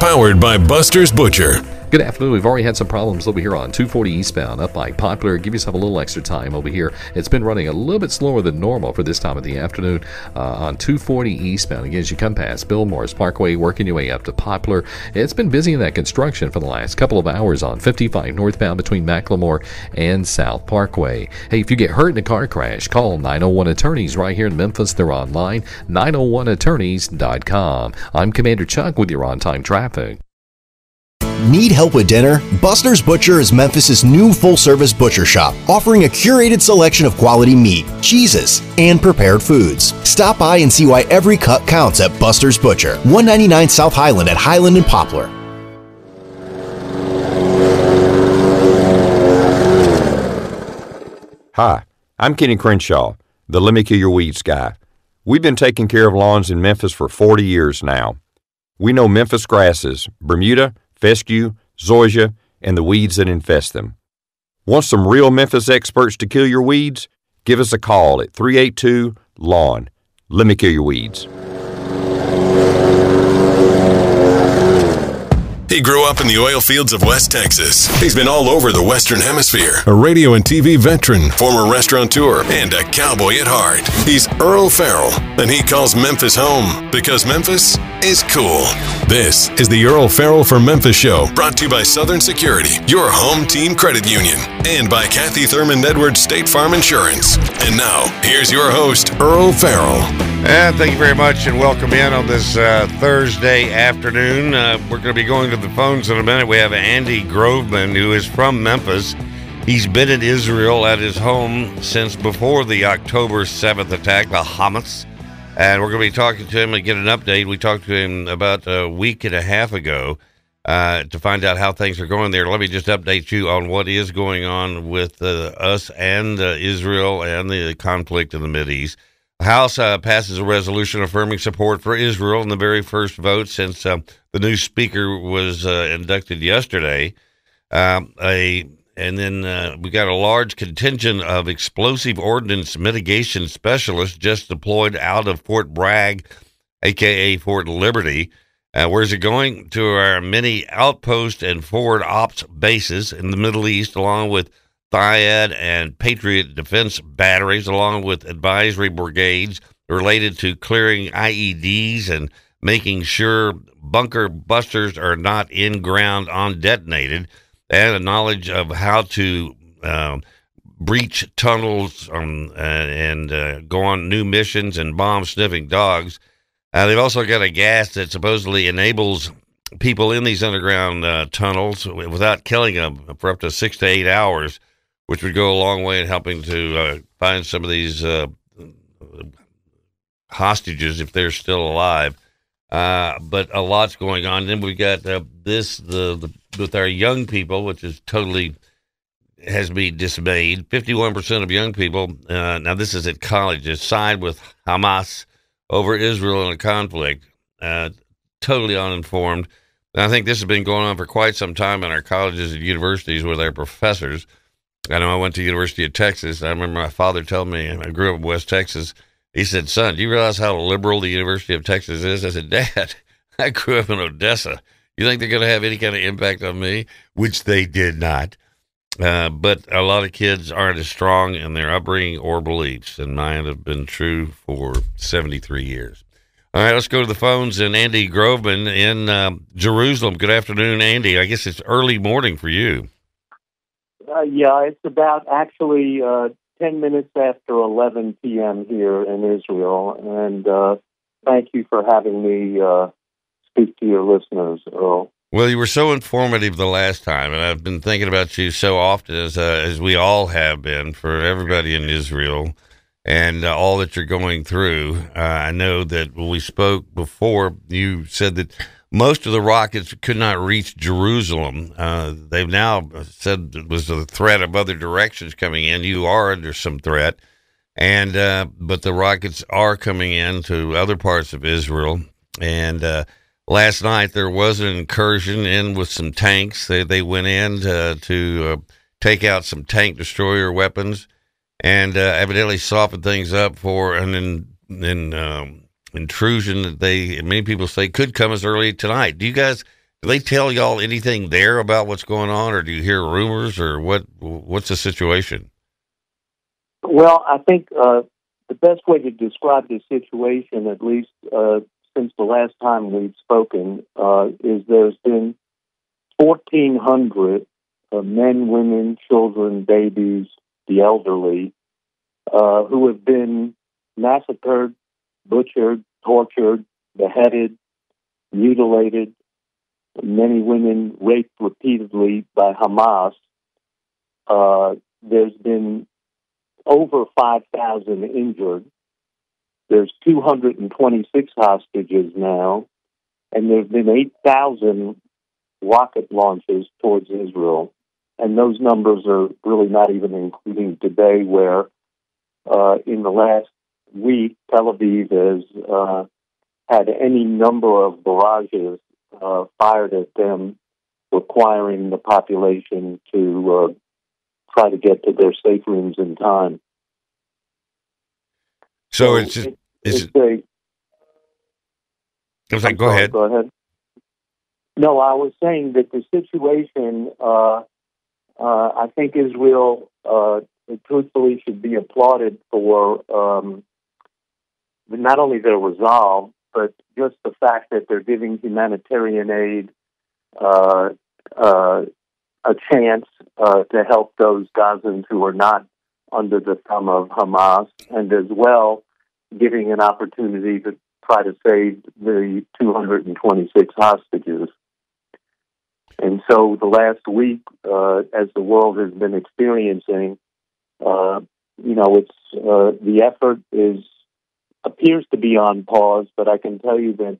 powered by Buster's Butcher. Good afternoon. We've already had some problems over here on 240 eastbound up by Poplar. Give yourself a little extra time over here. It's been running a little bit slower than normal for this time of the afternoon uh, on 240 eastbound. Again, as you come past Bill Morris Parkway, working your way up to Poplar, it's been busy in that construction for the last couple of hours on 55 northbound between McLemore and South Parkway. Hey, if you get hurt in a car crash, call 901 Attorneys right here in Memphis. They're online, 901attorneys.com. I'm Commander Chuck with your on time traffic. Need help with dinner? Buster's Butcher is Memphis's new full-service butcher shop, offering a curated selection of quality meat, cheeses, and prepared foods. Stop by and see why every cut counts at Buster's Butcher, 199 South Highland at Highland and Poplar. Hi, I'm Kenny Crenshaw, the Let Me Kill Your Weeds guy. We've been taking care of lawns in Memphis for 40 years now. We know Memphis grasses, Bermuda, fescue, zoysia, and the weeds that infest them. Want some real Memphis experts to kill your weeds? Give us a call at 382 Lawn. Let me kill your weeds. He grew up in the oil fields of West Texas. He's been all over the Western Hemisphere. A radio and TV veteran, former restaurateur, and a cowboy at heart. He's Earle Farrell, and he calls Memphis home because Memphis is cool. This is the Earle Farrell for Memphis show, brought to you by Southern Security, your home team credit union, and by Kathy Thurman Edwards State Farm Insurance. And now, here's your host, Earle Farrell. And thank you very much, and welcome in on this uh, Thursday afternoon. Uh, we're going to be going to the phones in a minute. We have Andy Groveman, who is from Memphis. He's been in Israel at his home since before the October 7th attack, the Hamas. And we're going to be talking to him and get an update. We talked to him about a week and a half ago uh, to find out how things are going there. Let me just update you on what is going on with uh, us and uh, Israel and the conflict in the Mideast. The House uh, passes a resolution affirming support for Israel in the very first vote since uh, the new speaker was uh, inducted yesterday. Um, a and then uh, we got a large contingent of explosive ordnance mitigation specialists just deployed out of Fort Bragg, aka Fort Liberty. Uh, where's it going? To our many outpost and forward ops bases in the Middle East, along with THAAD and Patriot defense batteries, along with advisory brigades related to clearing IEDs and making sure bunker busters are not in ground undetonated, and a knowledge of how to uh, breach tunnels um, uh, and uh, go on new missions and bomb sniffing dogs. Uh, they've also got a gas that supposedly enables people in these underground uh, tunnels without killing them for up to six to eight hours which would go a long way in helping to uh, find some of these uh, hostages if they're still alive. Uh, but a lot's going on. Then we've got uh, this the, the with our young people, which is totally has me dismayed. Fifty-one percent of young people uh, now this is at colleges side with Hamas over Israel in a conflict. Uh, totally uninformed. And I think this has been going on for quite some time in our colleges and universities with our professors. I know I went to University of Texas. I remember my father telling me, I grew up in West Texas. He said, son, do you realize how liberal the University of Texas is? I said, Dad, I grew up in Odessa. You think they're going to have any kind of impact on me? Which they did not. Uh, but a lot of kids aren't as strong in their upbringing or beliefs, and mine have been true for 73 years. All right, let's go to the phones. And Andy Groveman in uh, Jerusalem. Good afternoon, Andy. I guess it's early morning for you. Uh, yeah, it's about actually uh, 10 minutes after 11 p.m. here in Israel. And uh, thank you for having me uh, speak to your listeners, Earle. Well, you were so informative the last time, and I've been thinking about you so often, as uh, as we all have been for everybody in Israel, and uh, all that you're going through. I know that when we spoke before, you said that most of the rockets could not reach Jerusalem. Uh, they've now said it was a threat of other directions coming in. You are under some threat, and uh, but the rockets are coming in to other parts of Israel. And uh, last night there was an incursion in with some tanks. They they went in to, to uh, take out some tank destroyer weapons, and uh, evidently softened things up for an then then. Um, intrusion that they many people say could come as early tonight. Do you guys do they tell y'all anything there about what's going on, or do you hear rumors, or what? What's the situation? Well, I think uh, the best way to describe the situation, at least uh, since the last time we've spoken, uh, is there's been 1,400 uh, men, women, children, babies, the elderly, uh, who have been massacred, butchered, tortured, beheaded, mutilated, many women raped repeatedly by Hamas. Uh, there's been over 5,000 injured. There's 226 hostages now, and there have been 8,000 rocket launches towards Israel. And those numbers are really not even including today, where uh, in the last week, Tel Aviv has uh, had any number of barrages uh, fired at them, requiring the population to uh, try to get to their safe rooms in time. So, it's just, it's, it's a. I was like, go ahead. Go ahead. No, I was saying that the situation, uh, uh, I think Israel uh, truthfully should be applauded for um, not only their resolve, but just the fact that they're giving humanitarian aid uh, uh, a chance uh, to help those Gazans who are not under the thumb of Hamas, and as well giving an opportunity to try to save the 226 hostages. And so the last week, uh, as the world has been experiencing, uh, you know, it's uh, the effort is appears to be on pause, but I can tell you that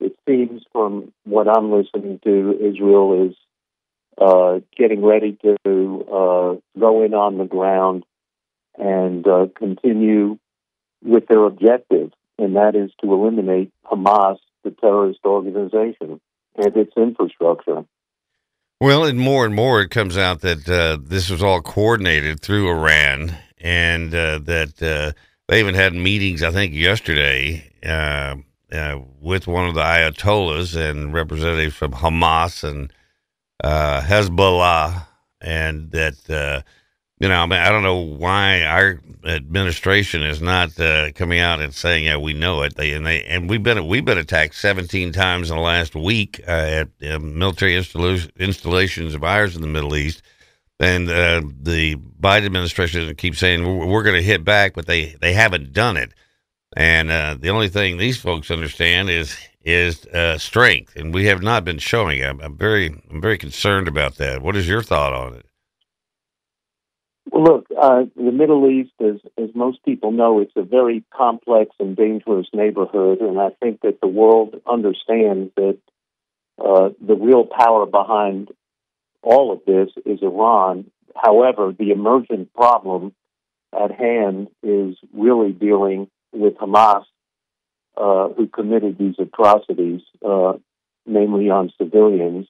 it seems from what I'm listening to, Israel is uh, getting ready to uh, go in on the ground and uh, continue with their objective, and that is to eliminate Hamas, the terrorist organization, and its infrastructure. Well, and more and more it comes out that uh, this was all coordinated through Iran, and uh, that uh, they even had meetings, I think, yesterday uh, uh, with one of the Ayatollahs and representatives from Hamas and uh, Hezbollah, and that you know, I mean, I don't know why our administration is not uh, coming out and saying, "Yeah, we know it." They and they and we've been we've been attacked 17 times in the last week uh, at uh, military installations of ours in the Middle East, and uh, the Biden administration keeps saying we're, we're going to hit back, but they they haven't done it. And uh, the only thing these folks understand is is uh, strength, and we have not been showing. I'm, I'm very I'm very concerned about that. What is your thought on it? Look, uh, the Middle East, as, as most people know, it's a very complex and dangerous neighborhood, and I think that the world understands that uh, the real power behind all of this is Iran. However, the emergent problem at hand is really dealing with Hamas, uh, who committed these atrocities, uh, namely on civilians,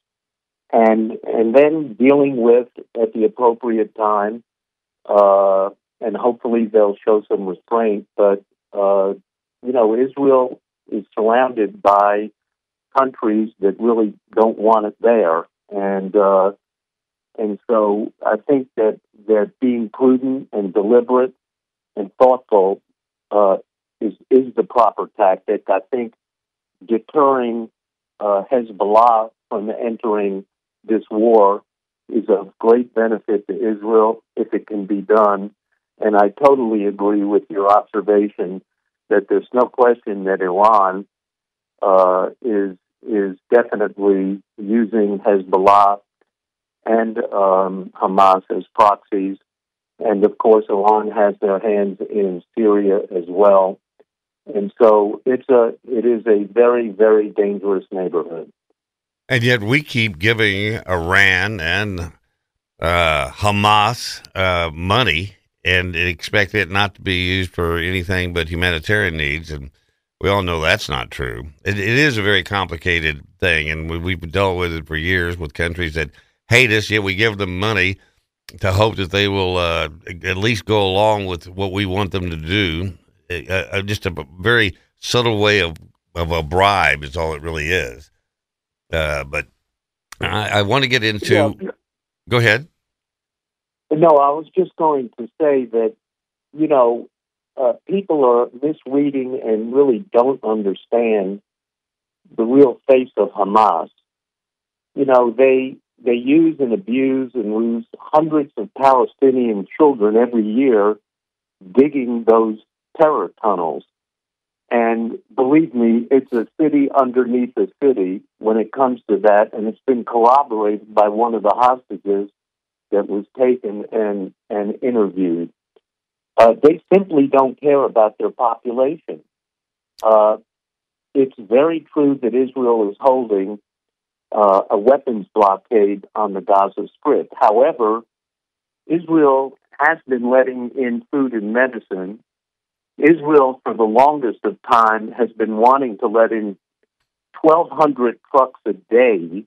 and and then dealing with at the appropriate time uh, and hopefully they'll show some restraint. But uh, you know, Israel is surrounded by countries that really don't want it there, and uh, and so I think that that being prudent and deliberate and thoughtful uh, is is the proper tactic. I think deterring uh, Hezbollah from entering this war is of great benefit to Israel if it can be done. And I totally agree with your observation that there's no question that Iran uh, is is definitely using Hezbollah and um, Hamas as proxies, and of course Iran has their hands in Syria as well. And so it's a it is a very very dangerous neighborhood. And yet we keep giving Iran and uh, Hamas uh, money and expect it not to be used for anything but humanitarian needs. And we all know that's not true. it, it is a very complicated thing. And we, we've dealt with it for years with countries that hate us, yet we give them money to hope that they will uh, at least go along with what we want them to do. Uh, uh just a very subtle way of of a bribe is all it really is. Uh, but I, I want to get into. Yeah. Go ahead. No, I was just going to say that, you know, uh, people are misreading and really don't understand the real face of Hamas. You know, they they use and abuse and lose hundreds of Palestinian children every year digging those terror tunnels. And believe me, it's a city underneath a city when it comes to that, and it's been corroborated by one of the hostages that was taken and, and interviewed. Uh, they simply don't care about their population. Uh, it's very true that Israel is holding uh, a weapons blockade on the Gaza Strip. However, Israel has been letting in food and medicine. Israel, for the longest of time, has been wanting to let in 1,200 trucks a day,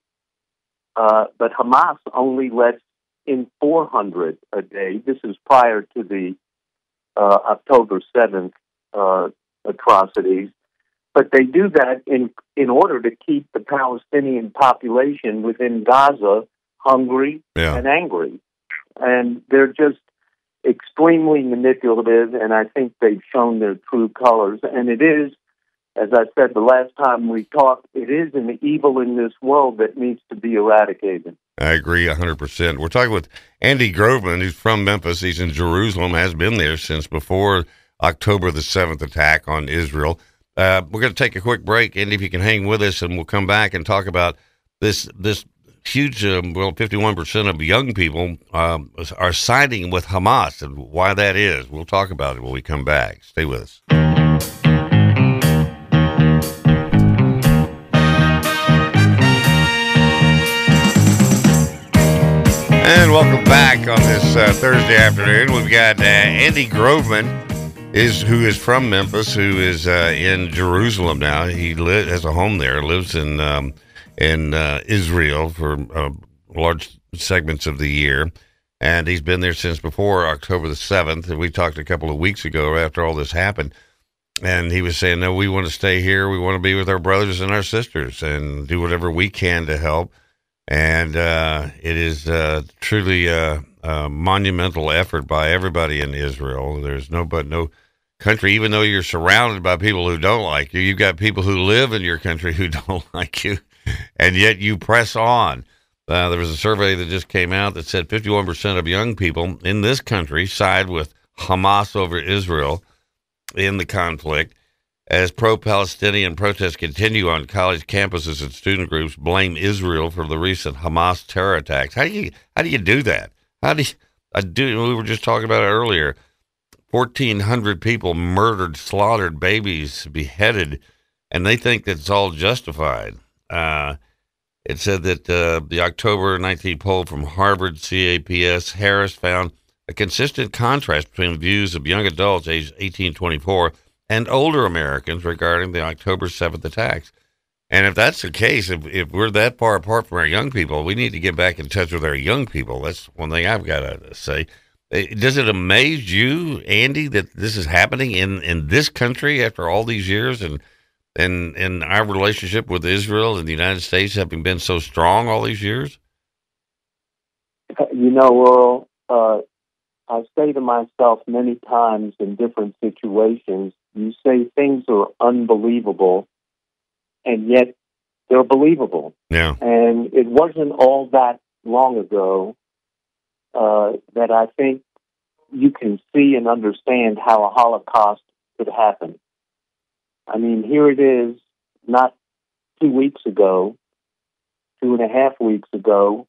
uh, but Hamas only lets in 400 a day. This is prior to the uh, October 7th uh, atrocities. But they do that in, in order to keep the Palestinian population within Gaza hungry Yeah. and angry. And they're just extremely manipulative, and I think they've shown their true colors. And it is, as I said the last time we talked, it is an evil in this world that needs to be eradicated. I agree 100%. We're talking with Andy Groveman, who's from Memphis. He's in Jerusalem, has been there since before October the 7th attack on Israel. Uh, we're going to take a quick break, Andy, if you can hang with us, and we'll come back and talk about this this huge, um, well, 51% of young people um, are siding with Hamas and why that is. We'll talk about it when we come back. Stay with us. And welcome back on this uh, Thursday afternoon. We've got uh, Andy Groveman, is who is from Memphis, who is uh, in Jerusalem now. He li- has a home there, lives in um, in uh, Israel for uh, large segments of the year, and he's been there since before October the seventh. And we talked a couple of weeks ago after all this happened, and he was saying, "No, we want to stay here. We want to be with our brothers and our sisters, and do whatever we can to help." and uh, it is uh, truly a, a monumental effort by everybody in Israel. There's no but no country, even though you're surrounded by people who don't like you, you've got people who live in your country who don't like you, and yet you press on. Uh, there was a survey that just came out that said 51% of young people in this country side with Hamas over Israel in the conflict. As pro Palestinian protests continue on college campuses and student groups blame Israel for the recent Hamas terror attacks. How do you how do you do that? How do you, I do we were just talking about it earlier. Fourteen hundred people murdered, slaughtered, babies beheaded, and they think that's all justified. Uh, it said that uh, the October 19 poll from Harvard CAPS Harris found a consistent contrast between views of young adults aged 18 24 and older Americans regarding the October 7th attacks. And if that's the case, if, if we're that far apart from our young people, we need to get back in touch with our young people. That's one thing I've got to say. Eh, Does it amaze you, Andy, that this is happening in, in this country after all these years and and and our relationship with Israel and the United States having been so strong all these years? You know, Earle, uh, I say to myself many times in different situations, you say things are unbelievable, and yet they're believable. Yeah. And it wasn't all that long ago uh, that I think you can see and understand how a Holocaust could happen. I mean, here it is, not two weeks ago, two and a half weeks ago,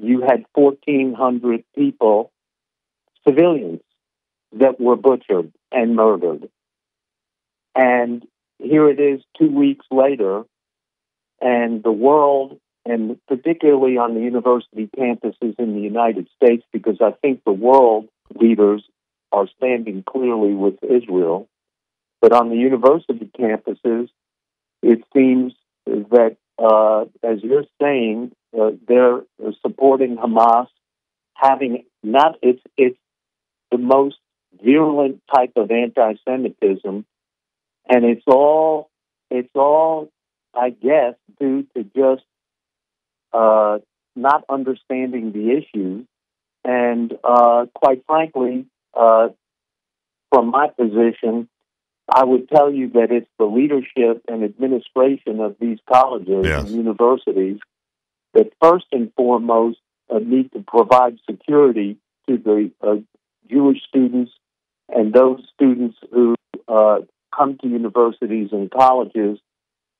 you had 1,400 people, civilians, that were butchered and murdered. And here it is two weeks later, and the world, and particularly on the university campuses in the United States, because I think the world leaders are standing clearly with Israel. But on the university campuses, it seems that, uh, as you're saying, uh, they're supporting Hamas, having not it's it's the most virulent type of anti-Semitism, and it's all it's all I guess due to just uh, not understanding the issue, and uh, quite frankly, uh, from my position, I would tell you that it's the leadership and administration of these colleges Yes. and universities that first and foremost uh, need to provide security to the uh, Jewish students and those students who uh, come to universities and colleges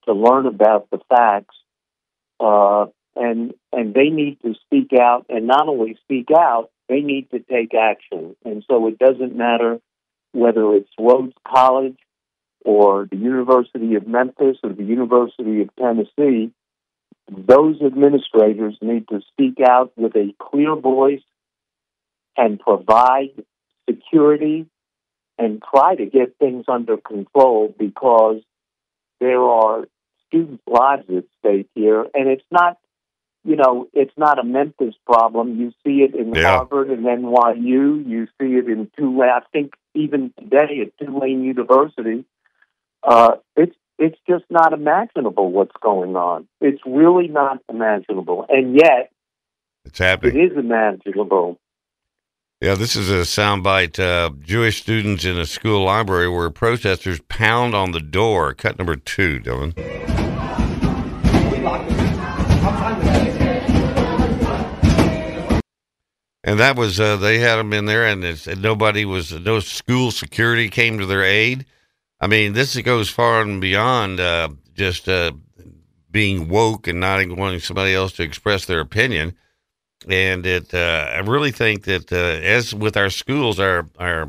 to learn about the facts. Uh, and and they need to speak out, and not only speak out, they need to take action. And so it doesn't matter whether it's Rhodes College or the University of Memphis or the University of Tennessee, those administrators need to speak out with a clear voice and provide security and try to get things under control because there are students' lives at stake here. And it's not, you know, it's not a Memphis problem. You see it in Yeah. Harvard and NYU. You see it in Tulane. I think even today at Tulane University, uh, it's it's just not imaginable what's going on. It's really not imaginable, and yet It's happening. is imaginable. Yeah, this is a soundbite. Uh, Jewish students in a school library where protesters pound on the door. Cut number two, Dylan. And that was uh, they had them in there, and, and nobody was no school security came to their aid. I mean, this goes far and beyond uh, just uh, being woke and not wanting somebody else to express their opinion. And it, uh, I really think that uh, as with our schools, our our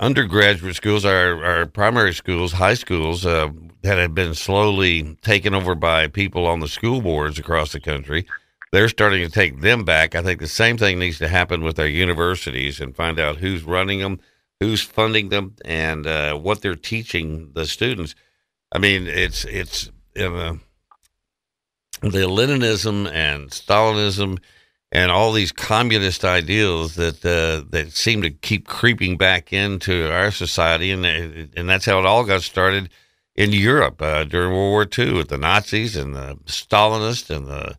undergraduate schools, our our primary schools, high schools uh, that have been slowly taken over by people on the school boards across the country, they're starting to take them back. I think the same thing needs to happen with our universities and find out who's running them, who's funding them, and uh, what they're teaching the students. I mean, it's it's uh, the Leninism and Stalinism and all these communist ideals that uh, that seem to keep creeping back into our society, and and that's how it all got started in Europe uh, during World War II with the Nazis and the Stalinists and the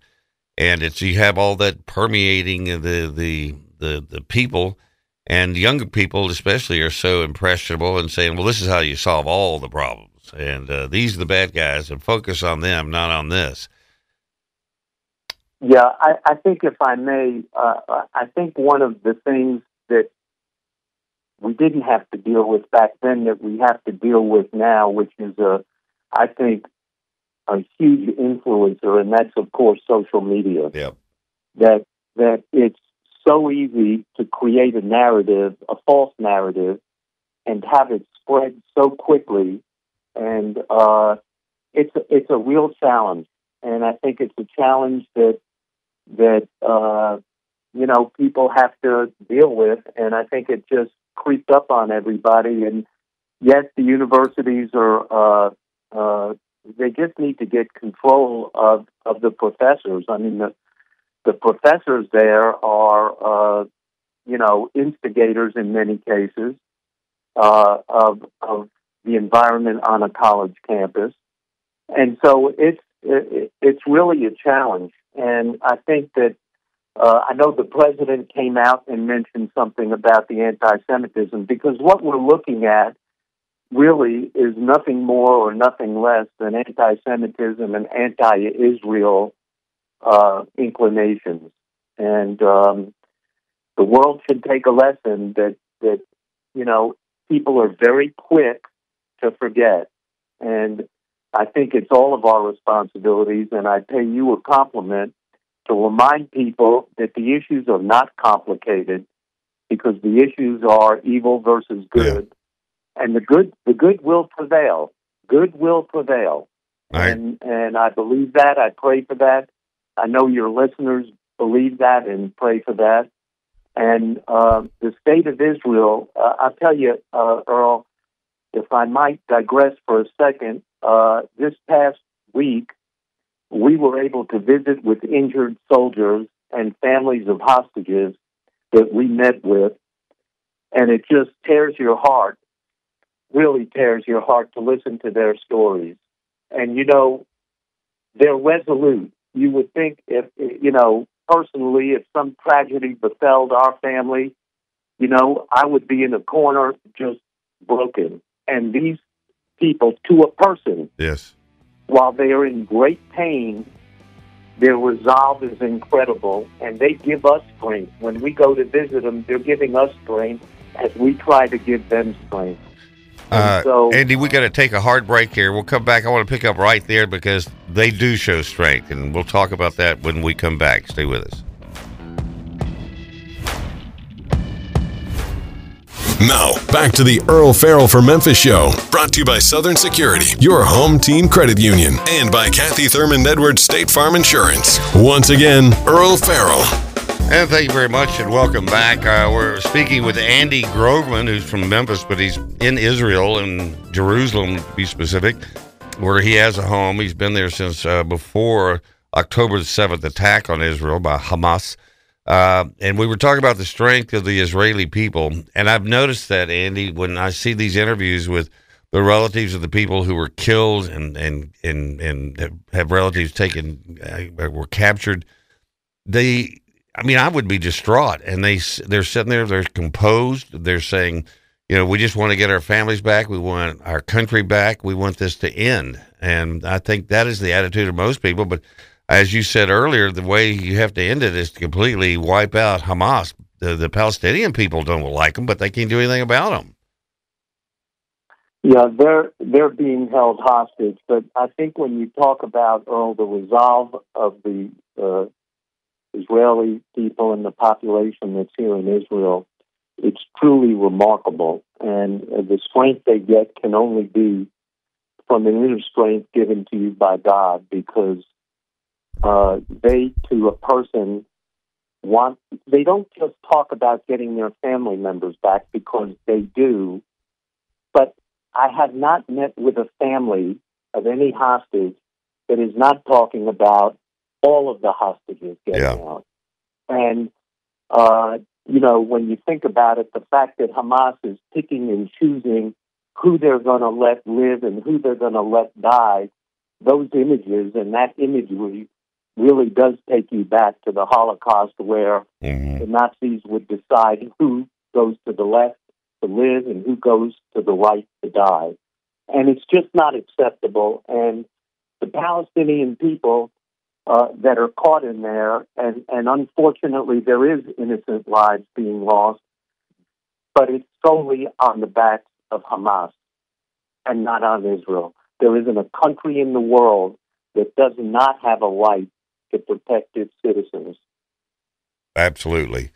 and it's you have all that permeating the the the the people and younger people especially are so impressionable and saying, well, this is how you solve all the problems, and uh, these are the bad guys, and focus on them, not on this. Yeah, I, I think if I may, uh, I think one of the things that we didn't have to deal with back then that we have to deal with now, which is a, I think, a huge influencer, and that's of course social media. That that it's so easy to create a narrative, a false narrative, and have it spread so quickly, and uh, it's it's a real challenge, and I think it's a challenge that that uh, you know people have to deal with, and I think it just creeps up on everybody. And yes, the universities are uh, uh, they just need to get control of of the professors. I mean the the professors there are uh, you know instigators in many cases uh, of of the environment on a college campus, and so it's it, it's really a challenge. And I think that uh, I know the president came out and mentioned something about the anti-Semitism because what we're looking at really is nothing more or nothing less than anti-Semitism and anti-Israel uh, inclinations. And um, the world should take a lesson that that you know people are very quick to forget, and I think it's all of our responsibilities, and I pay you a compliment to remind people that the issues are not complicated because the issues are evil versus good, and the good the good will prevail. Good will prevail, Right. and and I believe that. I pray for that. I know your listeners believe that and pray for that. And uh, the state of Israel, uh, I'll tell you, uh, Earle, if I might digress for a second, uh, this past week, we were able to visit with injured soldiers and families of hostages that we met with, and it just tears your heart really tears your heart to listen to their stories. And, you know, they're resolute. You would think if, you know, personally, if some tragedy befell our family, you know, I would be in a corner just broken. And these people, to a person, Yes. while they are in great pain, their resolve is incredible, and they give us strength. When we go to visit them, they're giving us strength as we try to give them strength. Uh, And so- Andy, we got to take a hard break here. We'll come back. I want to pick up right there because they do show strength, and we'll talk about that when we come back. Stay with us. Now, back to the Earle Farrell for Memphis show, brought to you by Southern Security, your home team credit union, and by Kathy Thurman Edwards State Farm Insurance. Once again, Earle Farrell. And thank you very much, and welcome back. Uh, we're speaking with Andy Groveman, who's from Memphis, but he's in Israel, in Jerusalem to be specific, where he has a home. He's been there since uh, before October the 7th attack on Israel by Hamas. Uh, and we were talking about the strength of the Israeli people. And I've noticed that, Andy, when I see these interviews with the relatives of the people who were killed and, and, and, and have relatives taken, uh, were captured, they I mean, I would be distraught. And they they're sitting there, they're composed. They're saying, you know, we just want to get our families back. We want our country back. We want this to end. And I think that is the attitude of most people. But as you said earlier, the way you have to end it is to completely wipe out Hamas. The, the Palestinian people don't like them, but they can't do anything about them. Yeah, they're they're being held hostage. But I think when you talk about Earle, the resolve of the uh, Israeli people and the population that's here in Israel, it's truly remarkable. And uh, the strength they get can only be from an inner strength given to you by God, because uh, they, to a person, want. They don't just talk about getting their family members back because they do, but I have not met with a family of any hostage that is not talking about all of the hostages getting Yeah. out. And, uh, you know, when you think about it, the fact that Hamas is picking and choosing who they're going to let live and who they're going to let die, those images and that imagery really does take you back to the Holocaust where Mm-hmm. the Nazis would decide who goes to the left to live and who goes to the right to die. And it's just not acceptable. And the Palestinian people uh, that are caught in there, and, and unfortunately, there is innocent lives being lost, but it's solely on the backs of Hamas and not on Israel. There isn't a country in the world that does not have a right to protect its citizens. Absolutely.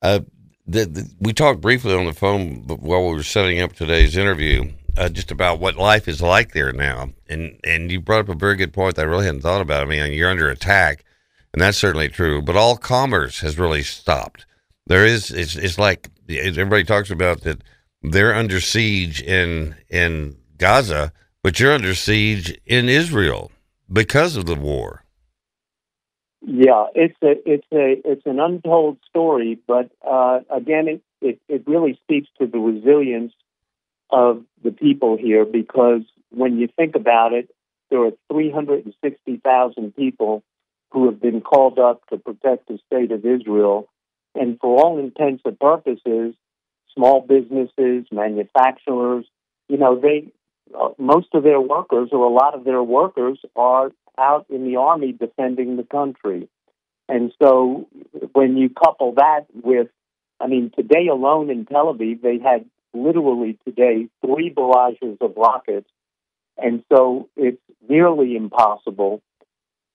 Uh, the, the, we talked briefly on the phone while we were setting up today's interview, uh, just about what life is like there now, and and you brought up a very good point that I really hadn't thought about. I mean, you're under attack, and that's certainly true. But all commerce has really stopped. There is it's it's like everybody talks about that they're under siege in in Gaza, but you're under siege in Israel because of the war. Yeah, it's a it's a it's an untold story, but uh, again, it, it it really speaks to the resilience of the people here because when you think about it, there are three hundred and sixty thousand people who have been called up to protect the state of Israel, and for all intents and purposes, small businesses, manufacturers, you know, they uh, most of their workers or a lot of their workers are out in the army defending the country. And so when you couple that with, I mean, today alone in Tel Aviv, they had literally today three barrages of rockets. And so it's nearly impossible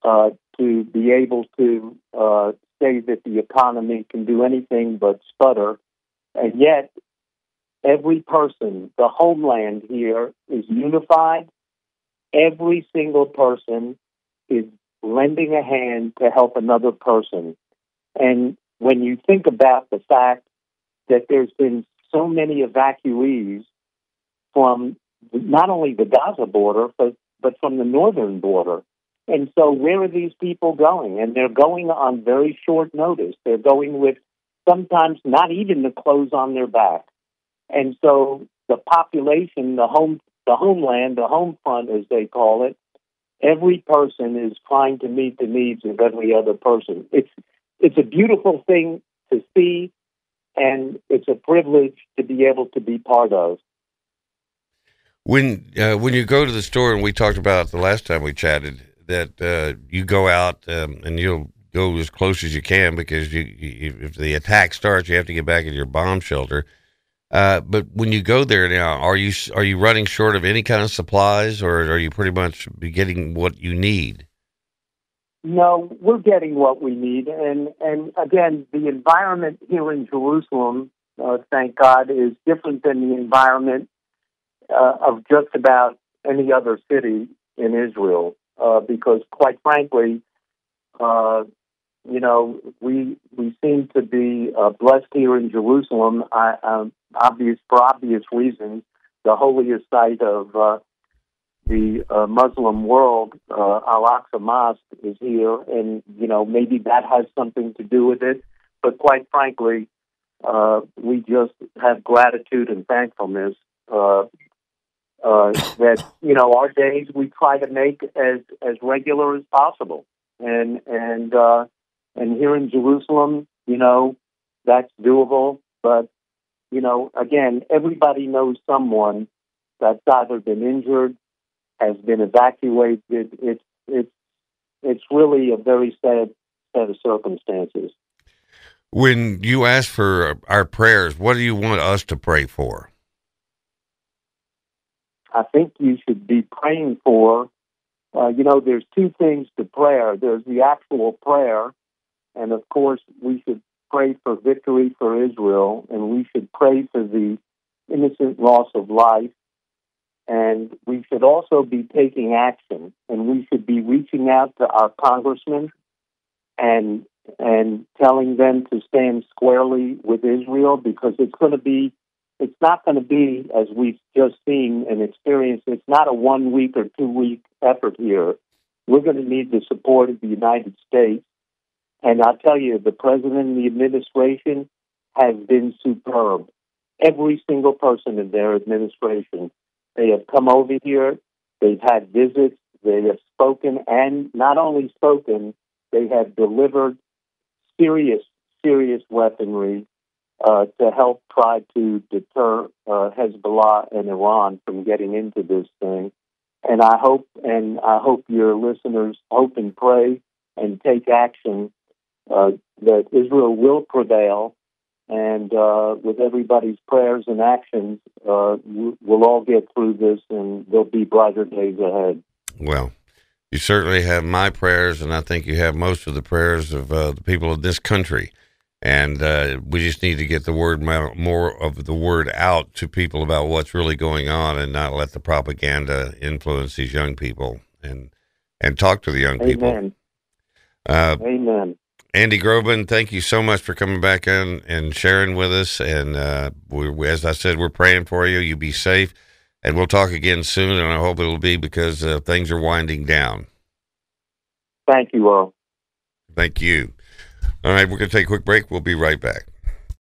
uh, to be able to uh, say that the economy can do anything but sputter. And yet, every person, the homeland here is unified. Every single person is lending a hand to help another person. And when you think about the fact that there's been so many evacuees from not only the Gaza border, but, but from the northern border. And so, where are these people going? And they're going on very short notice. They're going with sometimes not even the clothes on their back. And so, the population, the home, the homeland, the home front, as they call it, every person is trying to meet the needs of every other person. It's it's a beautiful thing to see, and it's a privilege to be able to be part of. When uh, when you go to the store, and we talked about the last time we chatted, that uh, you go out um, and you'll go as close as you can because you, you, if the attack starts, you have to get back into your bomb shelter. Uh, but when you go there now, are you are you running short of any kind of supplies, or are you pretty much getting what you need? No, we're getting what we need, and and again, the environment here in Jerusalem, uh, thank God, is different than the environment uh, of just about any other city in Israel, uh, because quite frankly, uh, you know, we we seem to be uh, blessed here in Jerusalem. I, um, obvious for obvious reasons, the holiest site of uh, the uh, Muslim world, uh, Al Aqsa Mosque, is here, and you know maybe that has something to do with it. But quite frankly, uh, we just have gratitude and thankfulness uh, uh, that you know our days we try to make as as regular as possible, and and uh, and here in Jerusalem, you know, that's doable. But you know, again, everybody knows someone that's either been injured, has been evacuated. It's it's it's really a very sad set of circumstances. When you ask for our prayers, what do you want us to pray for? I think you should be praying for. Uh, you know, there's two things to prayer. There's the actual prayer, and of course, we should pray for victory for Israel, and we should pray for the innocent loss of life. And we should also be taking action, and we should be reaching out to our congressmen and and telling them to stand squarely with Israel because it's going to be it's not going to be as we've just seen and experienced. It's not a one week or two week effort here. We're going to need the support of the United States and I'll tell you, the president and the administration has been superb. Every single person in their administration, they have come over here, they've had visits, they have spoken, and not only spoken, they have delivered serious, serious weaponry uh, to help try to deter uh, Hezbollah and Iran from getting into this thing. And I hope, and I hope your listeners hope and pray and take action uh, that Israel will prevail, and uh, with everybody's prayers and actions, uh, we'll all get through this, and there'll be brighter days ahead. Well, you certainly have my prayers, and I think you have most of the prayers of uh, the people of this country. And uh, we just need to get the word more of the word out to people about what's really going on, and not let the propaganda influence these young people, and and talk to the young Amen. people. Uh, Amen. Andy Groveman, thank you so much for coming back in and sharing with us. And uh, we, as I said, we're praying for you. You be safe, and we'll talk again soon. And I hope it'll be because uh, things are winding down. Thank you all. Thank you. All right, we're going to take a quick break. We'll be right back.